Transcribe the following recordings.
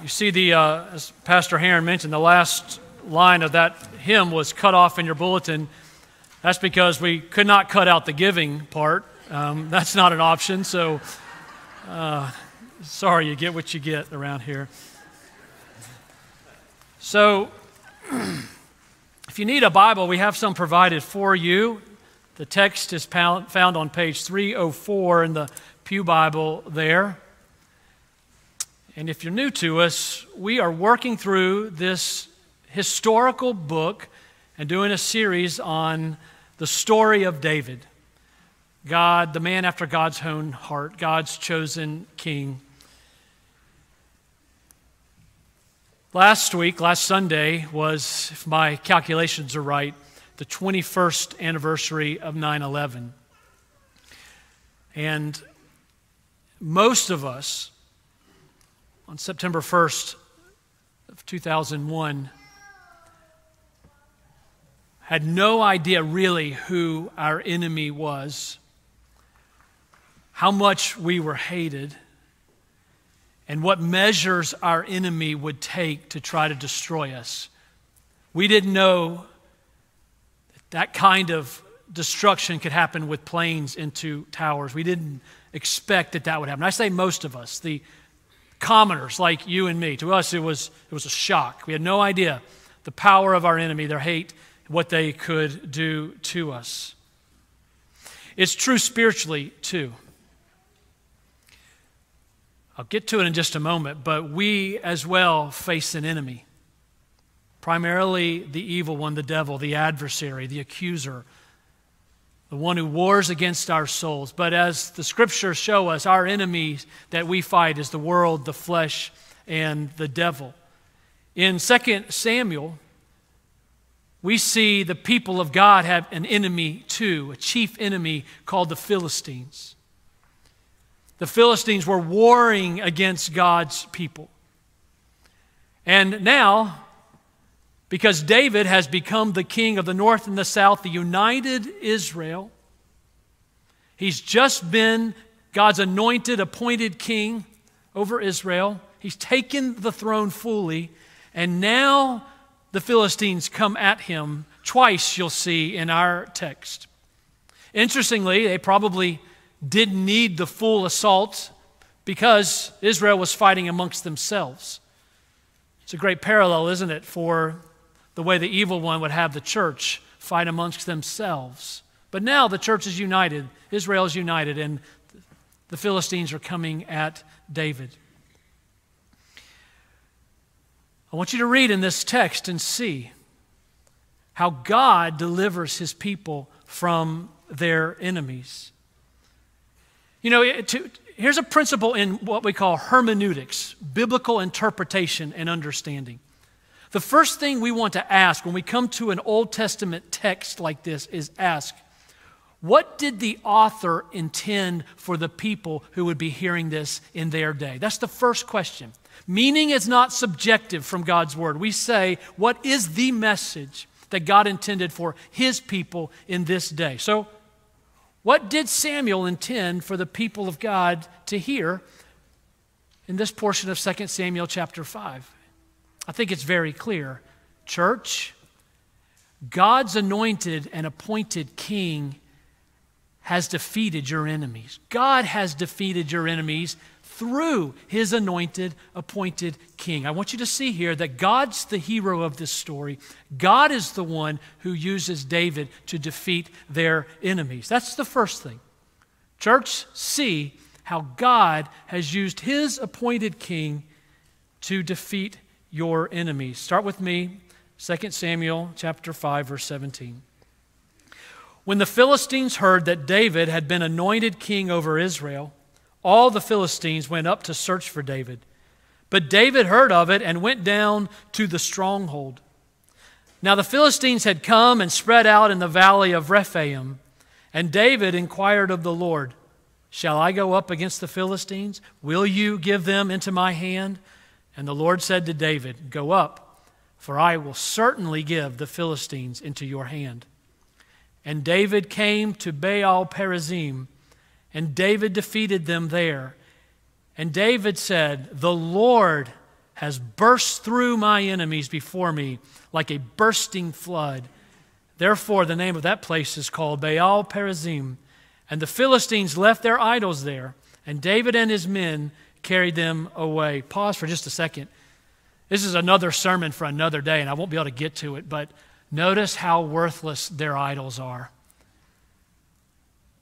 You see, the uh, as Pastor Heron mentioned, the last line of that hymn was cut off in your bulletin. That's because we could not cut out the giving part. Um, that's not an option. So, uh, sorry, you get what you get around here. So, if you need a Bible, we have some provided for you. The text is found on page 304 in the Pew Bible there. And if you're new to us, we are working through this historical book and doing a series on the story of David. God, the man after God's own heart, God's chosen king. Last week, last Sunday, was, if my calculations are right, the 21st anniversary of 9 11. And most of us, on September 1st of 2001 had no idea really who our enemy was, how much we were hated, and what measures our enemy would take to try to destroy us. We didn't know that that kind of destruction could happen with planes into towers. We didn't expect that that would happen. I say most of us. The commoners like you and me. To us, it was, it was a shock. We had no idea the power of our enemy, their hate, what they could do to us. It's true spiritually, too. I'll get to it in just a moment, but we as well face an enemy. Primarily the evil one, the devil, the adversary, the accuser, the one who wars against our souls. But as the scriptures show us, our enemies that we fight is the world, the flesh, and the devil. In 2 Samuel, we see the people of God have an enemy too, a chief enemy called the Philistines. The Philistines were warring against God's people. And now, because David has become the king of the north and the south, the united Israel. He's just been God's anointed, appointed king over Israel. He's taken the throne fully, and now the Philistines come at him twice, you'll see in our text. Interestingly, they probably didn't need the full assault because Israel was fighting amongst themselves. It's a great parallel, isn't it, for the way the evil one would have the church fight amongst themselves. But now the church is united, Israel is united, and the Philistines are coming at David. I want you to read in this text and see how God delivers his people from their enemies. You know, to, here's a principle in what we call hermeneutics biblical interpretation and understanding. The first thing we want to ask when we come to an Old Testament text like this is ask, what did the author intend for the people who would be hearing this in their day? That's the first question. Meaning is not subjective from God's word. We say, what is the message that God intended for his people in this day? So, what did Samuel intend for the people of God to hear in this portion of 2 Samuel chapter 5? I think it's very clear. Church, God's anointed and appointed king has defeated your enemies. God has defeated your enemies through his anointed, appointed king. I want you to see here that God's the hero of this story. God is the one who uses David to defeat their enemies. That's the first thing. Church, see how God has used his appointed king to defeat your enemies. Start with me, 2 Samuel chapter 5 verse 17. When the Philistines heard that David had been anointed king over Israel, all the Philistines went up to search for David. But David heard of it and went down to the stronghold. Now the Philistines had come and spread out in the valley of Rephaim, and David inquired of the Lord, Shall I go up against the Philistines? Will you give them into my hand? And the Lord said to David, Go up, for I will certainly give the Philistines into your hand. And David came to Baal Perazim, and David defeated them there. And David said, The Lord has burst through my enemies before me like a bursting flood. Therefore, the name of that place is called Baal Perazim. And the Philistines left their idols there, and David and his men carried them away. Pause for just a second. This is another sermon for another day, and I won't be able to get to it, but notice how worthless their idols are.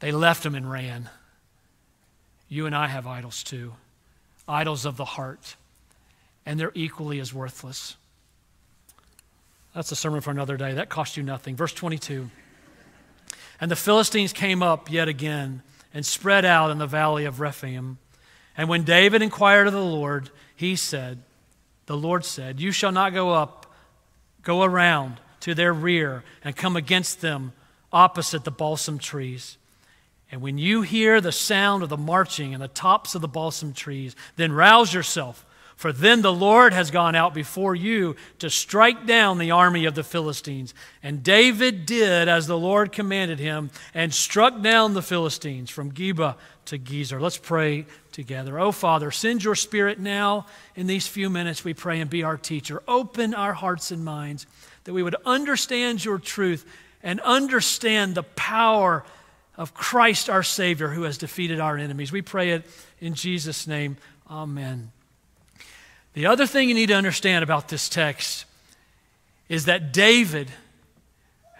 They left them and ran. You and I have idols too, idols of the heart and they're equally as worthless. That's a sermon for another day. That cost you nothing. Verse 22. And the Philistines came up yet again and spread out in the valley of Rephaim. And when David inquired of the Lord, he said, The Lord said, You shall not go up, go around to their rear and come against them opposite the balsam trees. And when you hear the sound of the marching and the tops of the balsam trees, then rouse yourself for then the Lord has gone out before you to strike down the army of the Philistines. And David did as the Lord commanded him and struck down the Philistines from Geba to Gezer. Let's pray together. Oh, Father, send your spirit now in these few minutes, we pray, and be our teacher. Open our hearts and minds that we would understand your truth and understand the power of Christ our Savior who has defeated our enemies. We pray it in Jesus' name. Amen. The other thing you need to understand about this text is that David,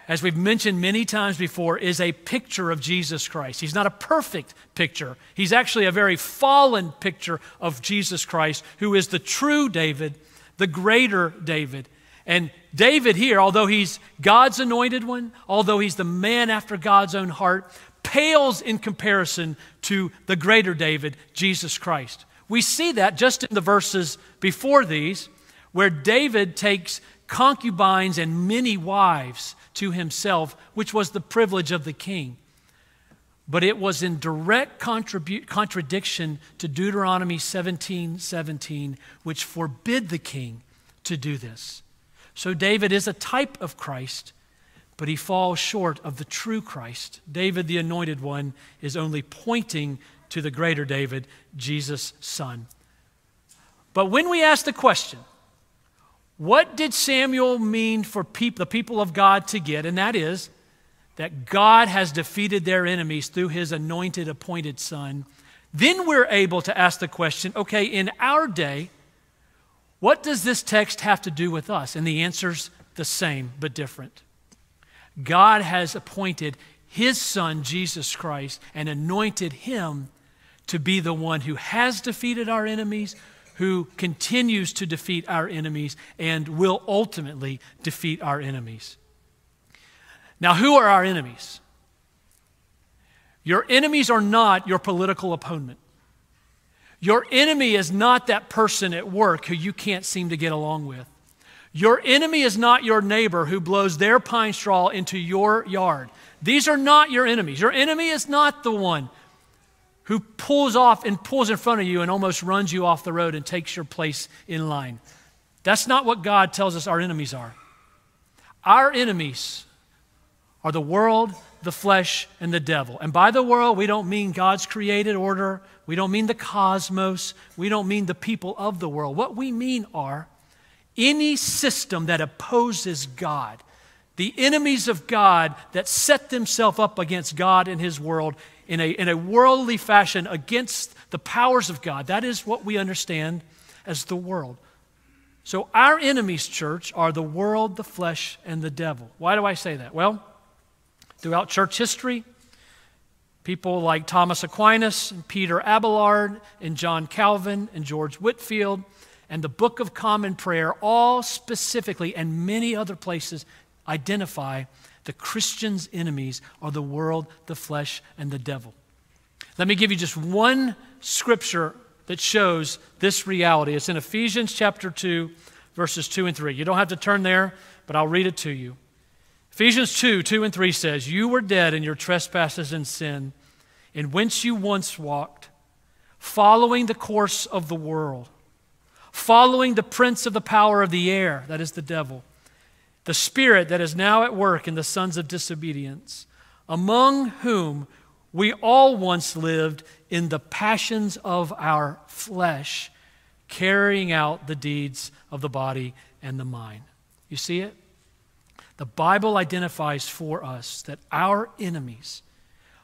as we've mentioned many times before, is a picture of Jesus Christ. He's not a perfect picture, he's actually a very fallen picture of Jesus Christ, who is the true David, the greater David. And David here, although he's God's anointed one, although he's the man after God's own heart, pales in comparison to the greater David, Jesus Christ. We see that just in the verses before these, where David takes concubines and many wives to himself, which was the privilege of the king. But it was in direct contribu- contradiction to Deuteronomy 17 17, which forbid the king to do this. So David is a type of Christ, but he falls short of the true Christ. David, the anointed one, is only pointing to the greater David, Jesus' son. But when we ask the question, what did Samuel mean for peop- the people of God to get? And that is that God has defeated their enemies through his anointed, appointed son. Then we're able to ask the question okay, in our day, what does this text have to do with us? And the answer's the same, but different. God has appointed his son, Jesus Christ, and anointed him to be the one who has defeated our enemies, who continues to defeat our enemies, and will ultimately defeat our enemies. Now, who are our enemies? Your enemies are not your political opponent. Your enemy is not that person at work who you can't seem to get along with. Your enemy is not your neighbor who blows their pine straw into your yard. These are not your enemies. Your enemy is not the one who pulls off and pulls in front of you and almost runs you off the road and takes your place in line. That's not what God tells us our enemies are. Our enemies are the world, the flesh, and the devil. And by the world, we don't mean God's created order. We don't mean the cosmos. We don't mean the people of the world. What we mean are any system that opposes God, the enemies of God that set themselves up against God and His world in a, in a worldly fashion against the powers of God. That is what we understand as the world. So, our enemies, church, are the world, the flesh, and the devil. Why do I say that? Well, throughout church history, people like Thomas Aquinas, and Peter Abelard, and John Calvin, and George Whitefield and the Book of Common Prayer, all specifically, and many other places, identify the Christian's enemies are the world, the flesh, and the devil. Let me give you just one scripture that shows this reality. It's in Ephesians chapter 2, verses 2 and 3. You don't have to turn there, but I'll read it to you. Ephesians 2, 2 and 3 says, You were dead in your trespasses and sin, in whence you once walked, following the course of the world, following the prince of the power of the air, that is the devil the spirit that is now at work in the sons of disobedience, among whom we all once lived in the passions of our flesh, carrying out the deeds of the body and the mind. You see it? The Bible identifies for us that our enemies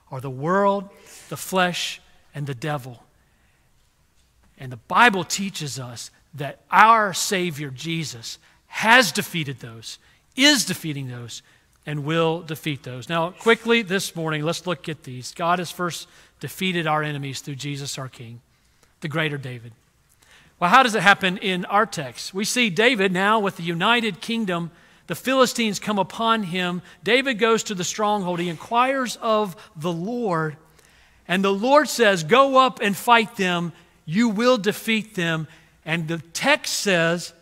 are the world, the flesh, and the devil. And the Bible teaches us that our Savior Jesus has defeated those, is defeating those, and will defeat those. Now, quickly this morning, let's look at these. God has first defeated our enemies through Jesus our King, the greater David. Well, how does it happen in our text? We see David now with the united kingdom. The Philistines come upon him. David goes to the stronghold. He inquires of the Lord. And the Lord says, Go up and fight them. You will defeat them. And the text says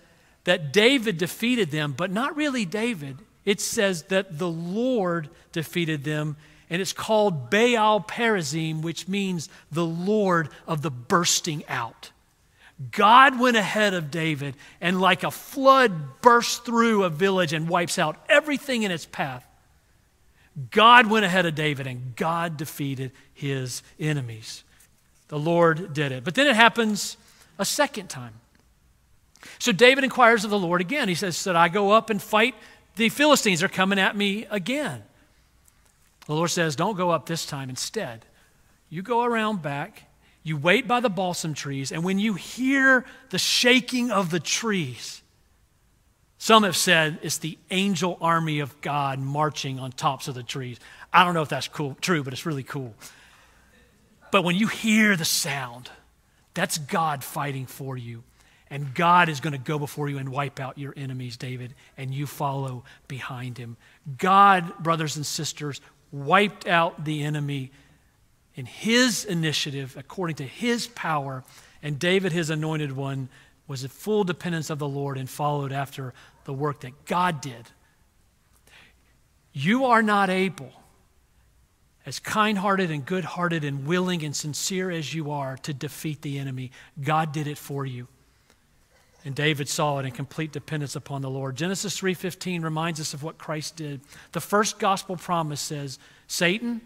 that David defeated them, but not really David. It says that the Lord defeated them. And it's called Baal Perazim, which means the Lord of the bursting out. God went ahead of David and, like a flood, bursts through a village and wipes out everything in its path. God went ahead of David and God defeated his enemies. The Lord did it. But then it happens a second time. So David inquires of the Lord again. He says, Should I go up and fight? The Philistines they are coming at me again. The Lord says, Don't go up this time. Instead, you go around back you wait by the balsam trees, and when you hear the shaking of the trees, some have said it's the angel army of God marching on tops of the trees. I don't know if that's cool, true, but it's really cool. But when you hear the sound, that's God fighting for you. And God is going to go before you and wipe out your enemies, David, and you follow behind him. God, brothers and sisters, wiped out the enemy in his initiative, according to his power, and David, his anointed one, was in full dependence of the Lord and followed after the work that God did. You are not able, as kind hearted and good hearted and willing and sincere as you are, to defeat the enemy. God did it for you. And David saw it in complete dependence upon the Lord. Genesis 3:15 reminds us of what Christ did. The first gospel promise says, Satan,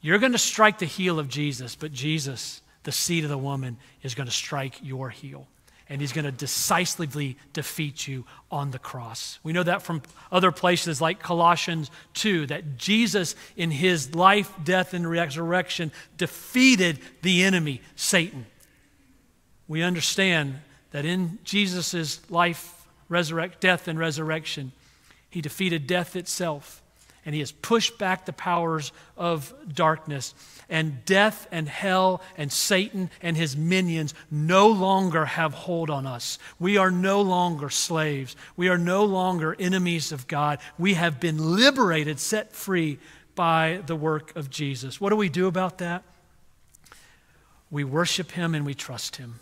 you're going to strike the heel of Jesus, but Jesus, the seed of the woman, is going to strike your heel. And he's going to decisively defeat you on the cross. We know that from other places like Colossians 2, that Jesus, in his life, death, and resurrection, defeated the enemy, Satan. We understand that in Jesus' life, resurrect, death, and resurrection, he defeated death itself and he has pushed back the powers of darkness. And death and hell and Satan and his minions no longer have hold on us. We are no longer slaves. We are no longer enemies of God. We have been liberated, set free by the work of Jesus. What do we do about that? We worship him and we trust him.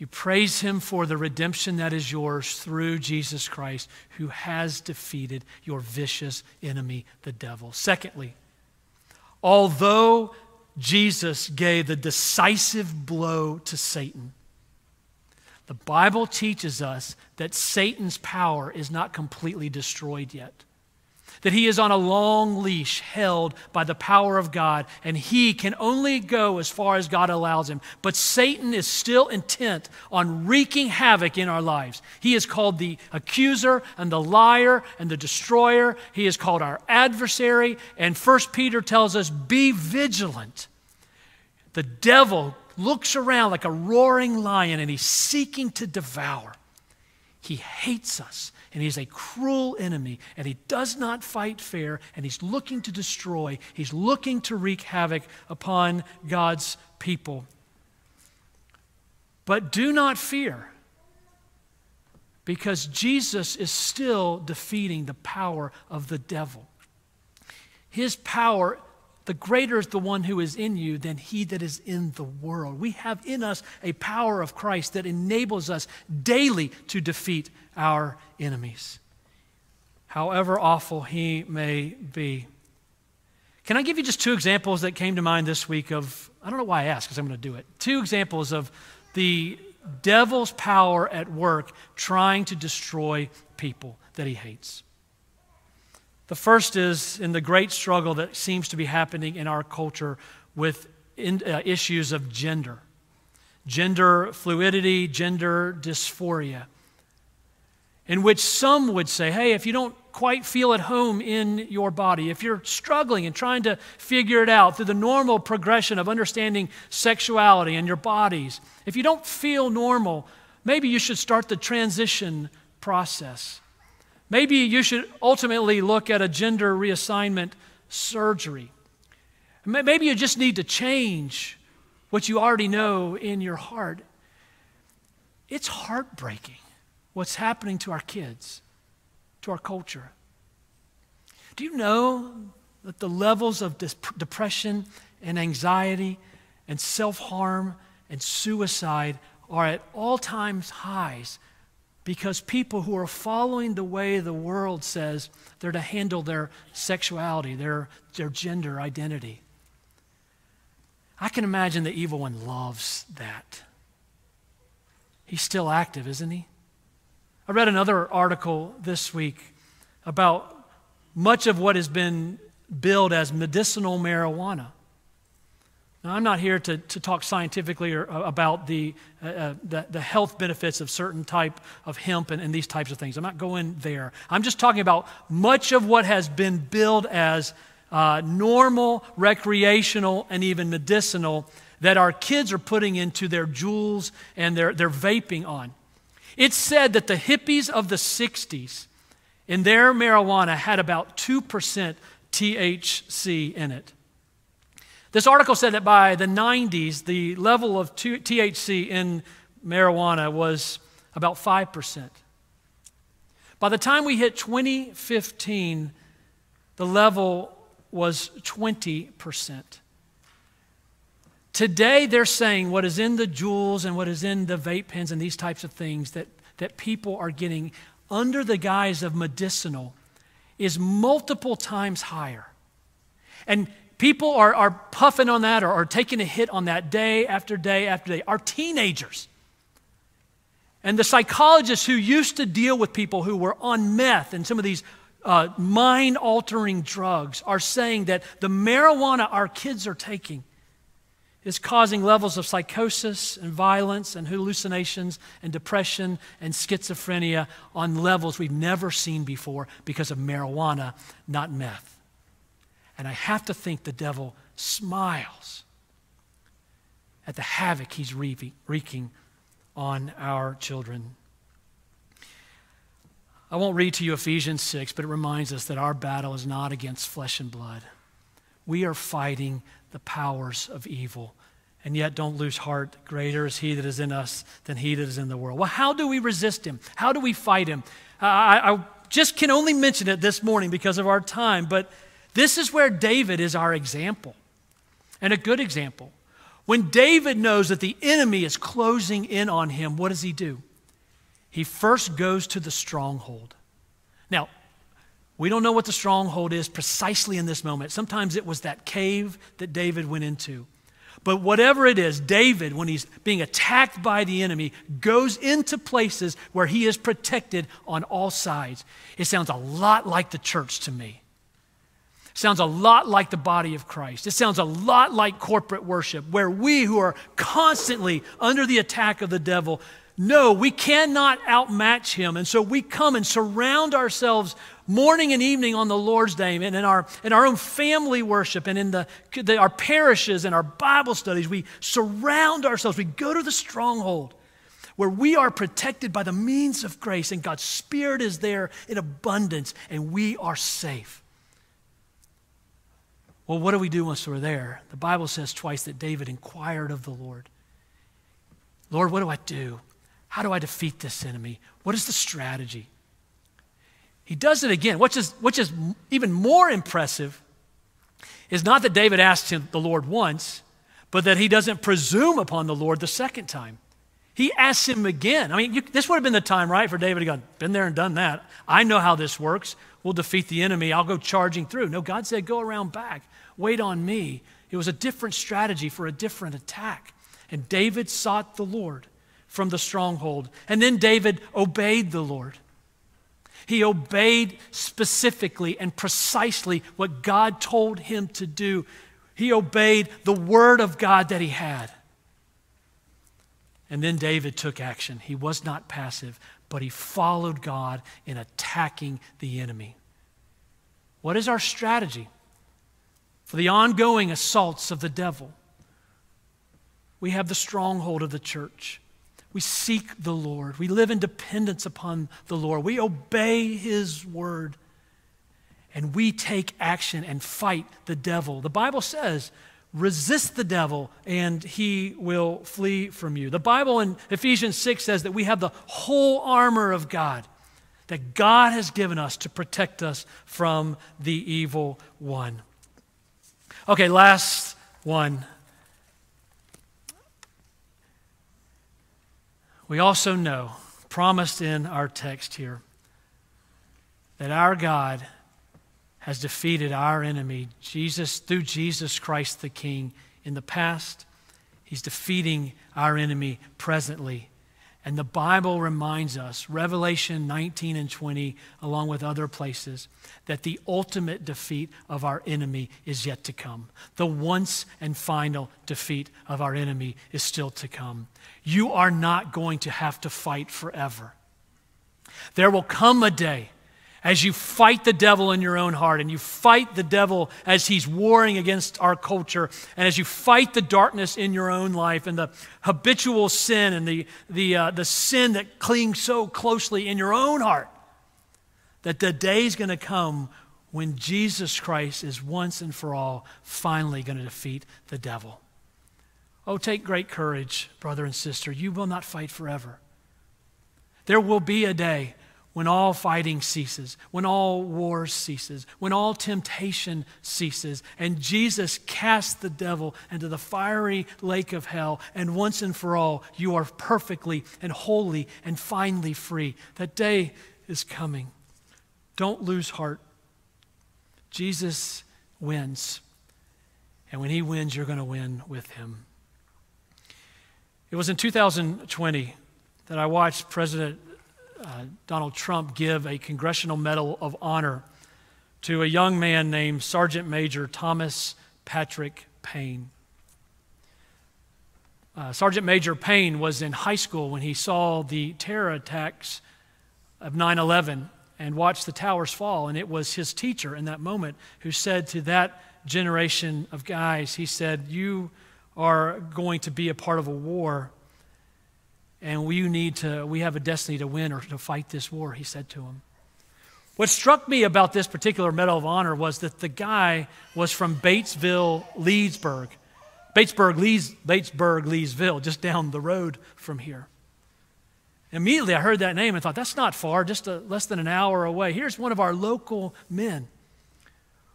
You praise him for the redemption that is yours through Jesus Christ, who has defeated your vicious enemy, the devil. Secondly, although Jesus gave the decisive blow to Satan, the Bible teaches us that Satan's power is not completely destroyed yet that he is on a long leash held by the power of God, and he can only go as far as God allows him. But Satan is still intent on wreaking havoc in our lives. He is called the accuser and the liar and the destroyer. He is called our adversary. And First Peter tells us, be vigilant. The devil looks around like a roaring lion and he's seeking to devour. He hates us and he's a cruel enemy, and he does not fight fair, and he's looking to destroy, he's looking to wreak havoc upon God's people. But do not fear, because Jesus is still defeating the power of the devil. His power the greater is the one who is in you than he that is in the world. We have in us a power of Christ that enables us daily to defeat our enemies, however awful he may be. Can I give you just two examples that came to mind this week of, I don't know why I asked because I'm going to do it. Two examples of the devil's power at work trying to destroy people that he hates. The first is in the great struggle that seems to be happening in our culture with in, uh, issues of gender. gender fluidity, gender dysphoria, in which some would say, hey, if you don't quite feel at home in your body, if you're struggling and trying to figure it out through the normal progression of understanding sexuality and your bodies, if you don't feel normal, maybe you should start the transition process. Maybe you should ultimately look at a gender reassignment surgery. Maybe you just need to change what you already know in your heart. It's heartbreaking what's happening to our kids to our culture. Do you know that the levels of depression and anxiety and self harm and suicide are at all times highs because people who are following the way the world says they're to handle their sexuality, their, their gender identity. I can imagine the evil one loves that. He's still active, isn't he? I read another article this week about much of what has been billed as medicinal marijuana. Now, I'm not here to, to talk scientifically or, uh, about the, uh, uh, the, the, health benefits of certain type of hemp and, and these types of things. I'm not going there. I'm just talking about much of what has been billed as uh, normal, recreational, and even medicinal that our kids are putting into their Juuls and their, their vaping on. It's said that the hippies of the 60s in their marijuana had about 2% THC in it. This article said that by the 90s, the level of THC in marijuana was about 5%. By the time we hit 2015, the level was 20%. Today, they're saying what is in the Juuls and what is in the vape pens and these types of things that, that people are getting under the guise of medicinal is multiple times higher. And people are, are puffing on that or, taking a hit on that day after day after day. Our teenagers. And the psychologists who used to deal with people who were on meth and some of these uh, mind altering drugs are saying that the marijuana our kids are taking is causing levels of psychosis and violence and hallucinations and depression and schizophrenia on levels we've never seen before because of marijuana, not meth. And I have to think the devil smiles at the havoc he's wreaking on our children. I won't read to you Ephesians 6, but it reminds us that our battle is not against flesh and blood. We are fighting the powers of evil. And yet, don't lose heart. Greater is He that is in us than He that is in the world. Well, how do we resist Him? How do we fight Him? I, I just can only mention it this morning because of our time, but this is where David is our example and a good example. When David knows that the enemy is closing in on him, what does he do? He first goes to the stronghold. Now, we don't know what the stronghold is precisely in this moment. Sometimes it was that cave that David went into. But whatever it is, David, when he's being attacked by the enemy, goes into places where he is protected on all sides. It sounds a lot like the church to me. Sounds a lot like the body of Christ. It sounds a lot like corporate worship, where we who are constantly under the attack of the devil know we cannot outmatch him. And so we come and surround ourselves morning and evening on the Lord's Day and in our, in our own family worship and in the, the, our parishes and our Bible studies. We surround ourselves. We go to the stronghold where we are protected by the means of grace and God's Spirit is there in abundance and we are safe. Well, what do we do once we're there? The Bible says twice that David inquired of the Lord Lord, what do I do? How do I defeat this enemy? What is the strategy? He does it again, which is, which is even more impressive is not that David asked him the Lord once, but that he doesn't presume upon the Lord the second time. He asks him again. I mean, you, this would have been the time, right, for David to go, been there and done that. I know how this works. We'll defeat the enemy. I'll go charging through. No, God said, go around back. Wait on me. It was a different strategy for a different attack. And David sought the Lord from the stronghold. And then David obeyed the Lord. He obeyed specifically and precisely what God told him to do. He obeyed the word of God that he had. And then David took action. He was not passive, but he followed God in attacking the enemy. What is our strategy for the ongoing assaults of the devil? We have the stronghold of the church. We seek the Lord. We live in dependence upon the Lord. We obey his word. And we take action and fight the devil. The Bible says resist the devil and he will flee from you. The Bible in Ephesians 6 says that we have the whole armor of God that God has given us to protect us from the evil one. Okay, last one. We also know, promised in our text here, that our God has defeated our enemy, Jesus, through Jesus Christ the King in the past. He's defeating our enemy presently. And the Bible reminds us, Revelation 19 and 20, along with other places, that the ultimate defeat of our enemy is yet to come. The once and final defeat of our enemy is still to come. You are not going to have to fight forever. There will come a day as you fight the devil in your own heart and you fight the devil as he's warring against our culture and as you fight the darkness in your own life and the habitual sin and the, the, uh, the sin that clings so closely in your own heart that the day is going to come when jesus christ is once and for all finally going to defeat the devil. Oh take great courage brother and sister. You will not fight forever. There will be a day when all fighting ceases, when all wars ceases, when all temptation ceases, and Jesus casts the devil into the fiery lake of hell, and once and for all, you are perfectly and wholly and finally free. That day is coming. Don't lose heart. Jesus wins. And when he wins, you're going to win with him. It was in 2020 that I watched President uh, Donald Trump give a Congressional Medal of Honor to a young man named Sergeant Major Thomas Patrick Payne. Uh, Sergeant Major Payne was in high school when he saw the terror attacks of 9 11 and watched the towers fall. And it was his teacher in that moment who said to that generation of guys, he said, You are going to be a part of a war and we need to we have a destiny to win or to fight this war he said to him. What struck me about this particular medal of honor was that the guy was from batesville leesburg. Batesburg Lees, batesburg leesville just down the road from here. Immediately i heard that name and thought that's not far just a, less than an hour away. Here's one of our local men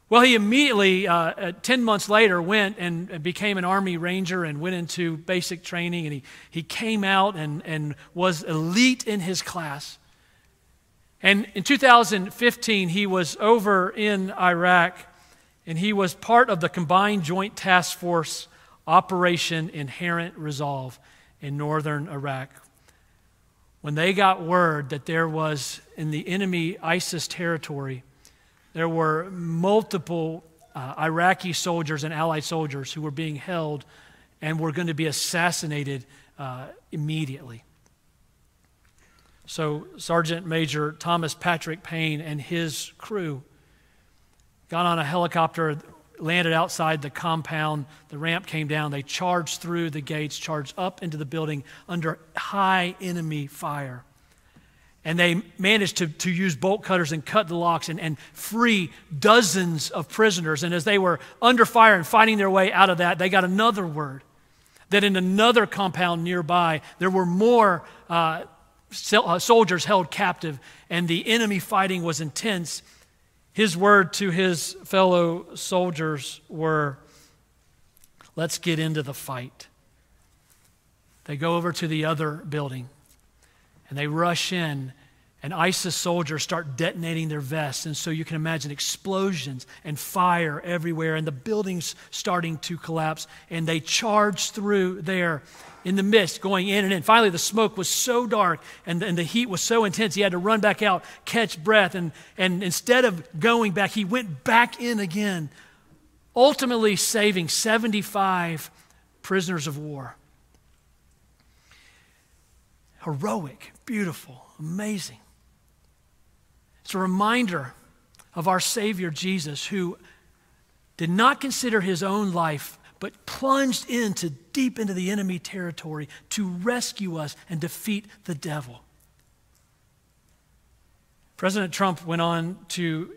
well, he immediately, uh, uh, 10 months later, went and became an Army Ranger and went into basic training. And he, he came out and, and was elite in his class. And in 2015, he was over in Iraq and he was part of the Combined Joint Task Force Operation Inherent Resolve in northern Iraq. When they got word that there was in the enemy ISIS territory, there were multiple uh, Iraqi soldiers and allied soldiers who were being held and were going to be assassinated uh, immediately. So, Sergeant Major Thomas Patrick Payne and his crew got on a helicopter, landed outside the compound. The ramp came down. They charged through the gates, charged up into the building under high enemy fire and they managed to, to use bolt cutters and cut the locks and, and free dozens of prisoners. And as they were under fire and fighting their way out of that, they got another word that in another compound nearby, there were more uh, uh soldiers held captive, and the enemy fighting was intense. His word to his fellow soldiers were, Let's get into the fight. They go over to the other building and they rush in and ISIS soldiers start detonating their vests. And so you can imagine explosions and fire everywhere, and the buildings starting to collapse. And they charge through there in the mist, going in and in. Finally, the smoke was so dark and, and the heat was so intense, he had to run back out, catch breath. And, and instead of going back, he went back in again, ultimately saving 75 prisoners of war. Heroic, beautiful, amazing. It's a reminder of our Savior Jesus, who did not consider his own life, but plunged into deep into the enemy territory to rescue us and defeat the devil. President Trump went on to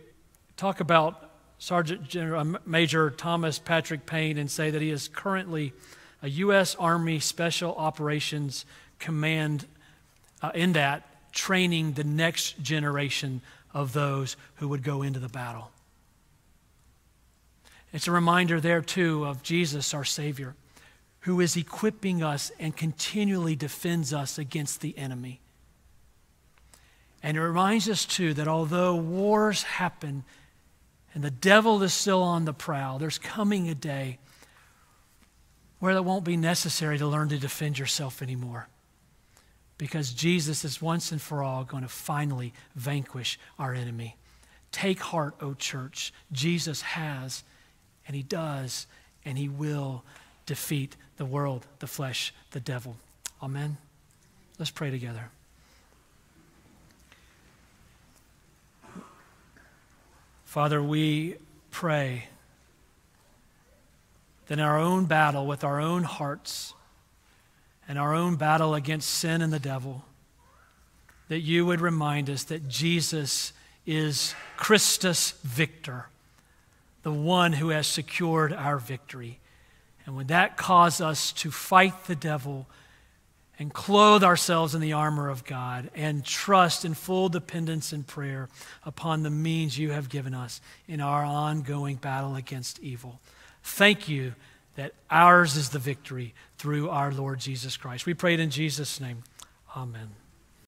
talk about Sergeant General, uh, Major Thomas Patrick Payne and say that he is currently a U.S. Army Special Operations Command uh, in that training the next generation of those who would go into the battle. It's a reminder there, too, of Jesus, our Savior, who is equipping us and continually defends us against the enemy. And it reminds us, too, that although wars happen and the devil is still on the prowl, there's coming a day where it won't be necessary to learn to defend yourself anymore because Jesus is once and for all going to finally vanquish our enemy. Take heart, O church. Jesus has, and he does, and he will defeat the world, the flesh, the devil. Amen. Let's pray together. Father, we pray that in our own battle with our own hearts, and our own battle against sin and the devil, that you would remind us that Jesus is Christus Victor, the one who has secured our victory. And would that cause us to fight the devil and clothe ourselves in the armor of God and trust in full dependence and prayer upon the means you have given us in our ongoing battle against evil. Thank you that ours is the victory through our Lord Jesus Christ. We pray it in Jesus' name. Amen.